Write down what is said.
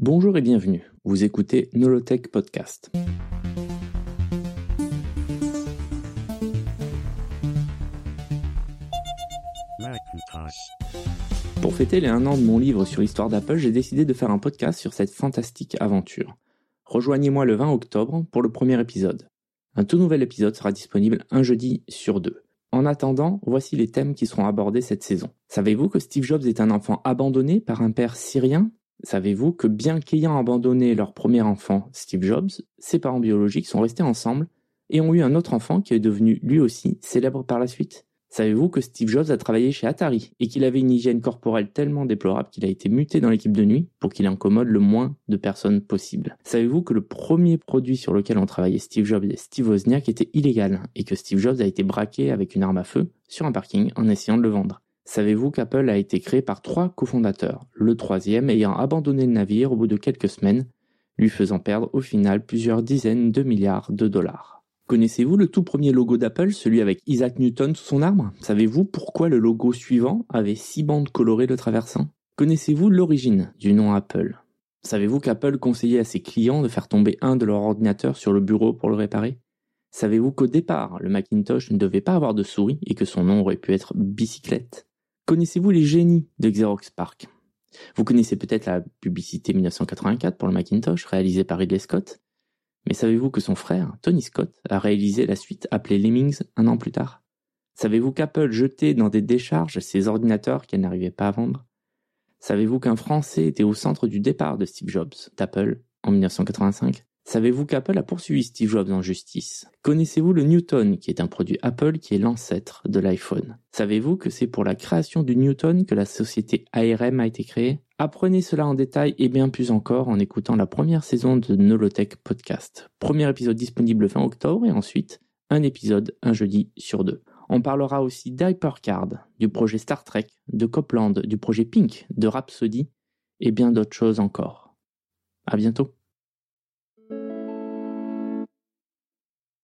Bonjour et bienvenue. Vous écoutez Nolotech Podcast. Pour fêter les un an de mon livre sur l'histoire d'Apple, j'ai décidé de faire un podcast sur cette fantastique aventure. Rejoignez-moi le 20 octobre pour le premier épisode. Un tout nouvel épisode sera disponible un jeudi sur deux. En attendant, voici les thèmes qui seront abordés cette saison. Savez-vous que Steve Jobs est un enfant abandonné par un père syrien? Savez-vous que bien qu'ayant abandonné leur premier enfant, Steve Jobs, ses parents biologiques sont restés ensemble et ont eu un autre enfant qui est devenu lui aussi célèbre par la suite? Savez-vous que Steve Jobs a travaillé chez Atari et qu'il avait une hygiène corporelle tellement déplorable qu'il a été muté dans l'équipe de nuit pour qu'il incommode le moins de personnes possible? Savez-vous que le premier produit sur lequel ont travaillé Steve Jobs et Steve Wozniak était illégal et que Steve Jobs a été braqué avec une arme à feu sur un parking en essayant de le vendre? Savez-vous qu'Apple a été créé par trois cofondateurs, le troisième ayant abandonné le navire au bout de quelques semaines, lui faisant perdre au final plusieurs dizaines de milliards de dollars. Connaissez-vous le tout premier logo d'Apple, celui avec Isaac Newton sous son arbre? Savez-vous pourquoi le logo suivant avait six bandes colorées le traversant? Connaissez-vous l'origine du nom Apple? Savez-vous qu'Apple conseillait à ses clients de faire tomber un de leurs ordinateurs sur le bureau pour le réparer? Savez-vous qu'au départ, le Macintosh ne devait pas avoir de souris et que son nom aurait pu être bicyclette? Connaissez-vous les génies de Xerox PARC Vous connaissez peut-être la publicité 1984 pour le Macintosh réalisée par Ridley Scott, mais savez-vous que son frère, Tony Scott, a réalisé la suite appelée Lemmings un an plus tard? Savez-vous qu'Apple jetait dans des décharges ses ordinateurs qu'elle n'arrivait pas à vendre? Savez-vous qu'un Français était au centre du départ de Steve Jobs d'Apple en 1985 Savez-vous qu'Apple a poursuivi Steve Jobs en justice? Connaissez-vous le Newton, qui est un produit Apple qui est l'ancêtre de l'iPhone? Savez-vous que c'est pour la création du Newton que la société ARM a été créée? Apprenez cela en détail et bien plus encore en écoutant la première saison de Nolotech Podcast. Premier épisode disponible le 20 octobre et ensuite un épisode un jeudi sur deux. On parlera aussi d'Hypercard, du projet Star Trek, de Copland, du projet Pink, de Rhapsody et bien d'autres choses encore. À bientôt.